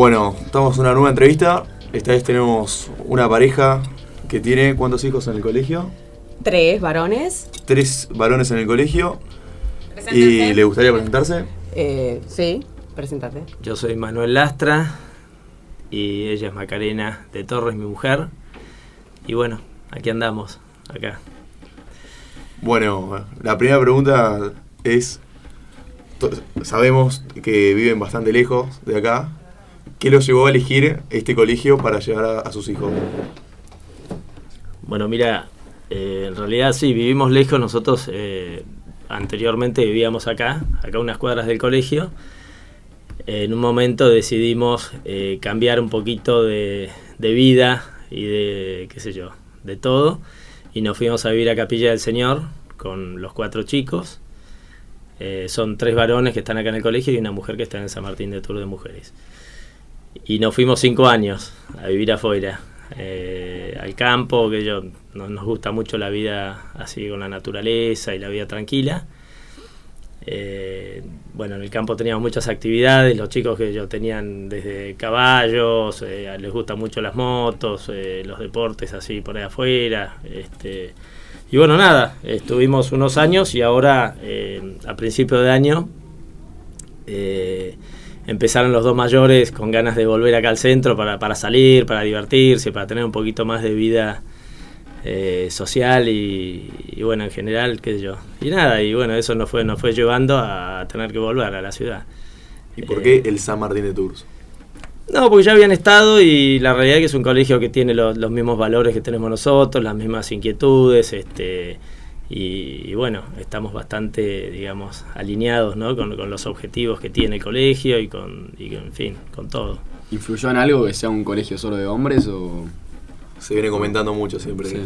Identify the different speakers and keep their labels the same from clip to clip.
Speaker 1: Bueno, estamos en una nueva entrevista. Esta vez tenemos una pareja que tiene ¿cuántos hijos en el colegio?
Speaker 2: Tres varones.
Speaker 1: Tres varones en el colegio. ¿Y le gustaría presentarse?
Speaker 2: Eh, sí, preséntate.
Speaker 3: Yo soy Manuel Lastra y ella es Macarena de Torres, mi mujer. Y bueno, aquí andamos, acá.
Speaker 1: Bueno, la primera pregunta es, sabemos que viven bastante lejos de acá. ¿Qué los llevó a elegir este colegio para llevar a, sus hijos?
Speaker 3: Bueno, mira, eh, en realidad sí, vivimos lejos. Nosotros eh, anteriormente vivíamos acá, acá unas cuadras del colegio. En un momento decidimos eh, cambiar un poquito de, de vida y de, qué sé yo, de todo. Y nos fuimos a vivir a Capilla del Señor con los cuatro chicos. Son tres varones que están acá en el colegio y una mujer que está en San Martín de Tour de Mujeres. Y nos fuimos cinco años a vivir afuera, eh, al campo, que yo, no- nos gusta mucho la vida así con la naturaleza y la vida tranquila. Eh, bueno, en el campo teníamos muchas actividades, los chicos que yo tenían desde caballos, eh, les gustan mucho las motos, los deportes así por ahí afuera. Este, y bueno, nada, estuvimos unos años y ahora a principio de año empezaron los dos mayores con ganas de volver acá al centro para, para salir, para divertirse, para tener un poquito más de vida eh, social y, y bueno, en general, qué sé yo. Y nada, y bueno, eso nos fue, nos fue llevando a tener que volver a la ciudad.
Speaker 1: ¿Y por qué el San Martín de Tours?
Speaker 3: No, porque ya habían estado y la realidad es que es un colegio que tiene los, los mismos valores que tenemos nosotros, las mismas inquietudes, este y, y bueno, estamos bastante, digamos, alineados ¿no? con, con los objetivos que tiene el colegio y con, y en fin, con todo.
Speaker 4: ¿Influyó en algo que sea un colegio solo de hombres o...?
Speaker 1: Se viene comentando mucho siempre
Speaker 4: Sí.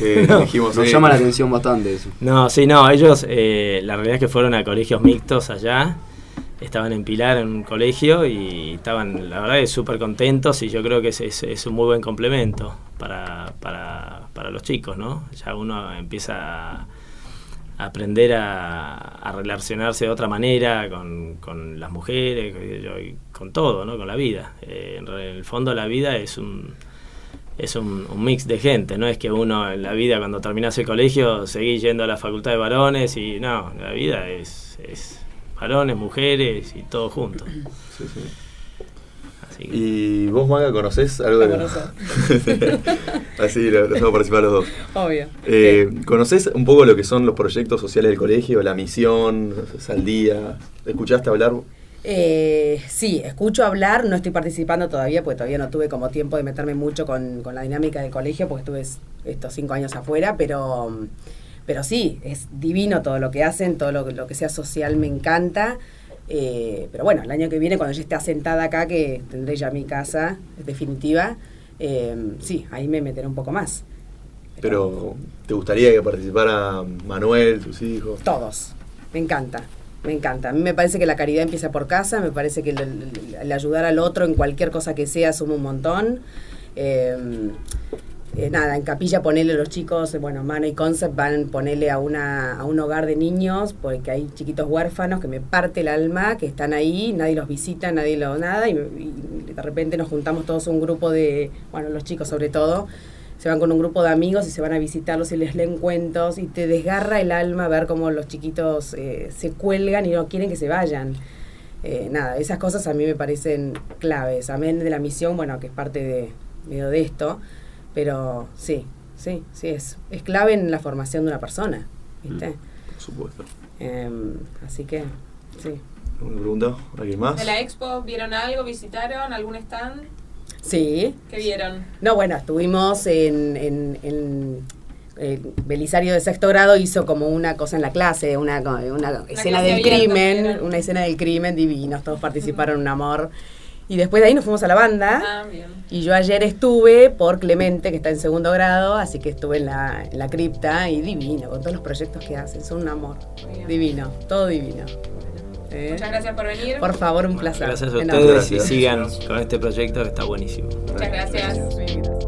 Speaker 1: que
Speaker 3: No,
Speaker 4: Nos
Speaker 1: eh,
Speaker 4: llama la atención bastante eso.
Speaker 3: No, sí, no, ellos, eh, la realidad es que fueron a colegios mixtos allá, estaban en Pilar en un colegio y estaban, la verdad, súper contentos y yo creo que es, es- es un muy buen complemento para, para, para los chicos, ¿no? Ya uno empieza a aprender a, relacionarse de otra manera con, con las mujeres, con todo, ¿no? Con la vida. Eh, en el fondo la vida es un es un, mix de gente, no es que uno en la vida cuando terminas el colegio seguís yendo a la facultad de varones y no, la vida es, es varones, mujeres y todo junto. Así que-
Speaker 1: ¿Y vos, Maga, conocés algo de. Así, lo, lo hacemos participar los dos.
Speaker 2: Obvio.
Speaker 1: Eh, ¿Conocés un poco lo que son los proyectos sociales del colegio, la misión, Saldía? ¿Escuchaste hablar?
Speaker 2: Eh, sí, escucho hablar, no estoy participando todavía porque todavía no tuve como tiempo de meterme mucho con, con la dinámica del colegio porque estuve es- estos cinco años afuera, pero, pero sí, es divino todo lo que hacen, todo lo que sea social me encanta. Eh, pero bueno, el año que viene, cuando yo esté asentada acá, que tendré ya mi casa definitiva, eh, sí, ahí me meteré un poco más.
Speaker 1: Pero, ¿te gustaría que participara Manuel, sus hijos?
Speaker 2: Todos. Me encanta. Me encanta. A mí me parece que la caridad empieza por casa, me parece que el, el- el ayudar al otro en cualquier cosa que sea suma un montón. Eh, eh, nada, en capilla ponele a los chicos, eh, bueno, Mano y Concept van ponele a, una, a un hogar de niños, porque hay chiquitos huérfanos que me parte el alma, que están ahí, nadie los visita, nadie lo nada, y, y de repente nos juntamos todos un grupo de, bueno, los chicos sobre todo, se van con un grupo de amigos y se van a visitarlos y les leen cuentos y te desgarra el alma ver cómo los chiquitos eh, se cuelgan y no quieren que se vayan. Eh, nada, esas cosas a mí me parecen claves. Amén de la misión, bueno, que es parte de, de esto, pero sí, sí, sí, es, es clave en la formación de una persona, ¿viste?
Speaker 1: Por supuesto.
Speaker 2: Em, así que, sí.
Speaker 1: ¿Alguna pregunta? ¿Alguien más?
Speaker 5: ¿De la expo vieron algo? ¿Visitaron algún stand?
Speaker 2: Sí,
Speaker 5: ¿Qué vieron?
Speaker 2: No, bueno, estuvimos en, en, en- el Belisario de sexto grado hizo como una cosa en la clase, una, una escena
Speaker 5: clase
Speaker 2: del crimen, una escena del crimen divinos, todos participaron en un amor. Y después de ahí nos fuimos a la banda.
Speaker 5: Ah, bien.
Speaker 2: Y yo ayer estuve por Clemente, que está en segundo grado, así que estuve en la, en la cripta y divino, con todos los proyectos que hacen, son un amor. Divino, todo divino. ¿Eh?
Speaker 5: Muchas gracias por venir.
Speaker 2: Por favor, un placer.
Speaker 3: Gracias a ustedes y sigan con este proyecto que está buenísimo.
Speaker 5: Muchas gracias.
Speaker 2: Sí, gracias.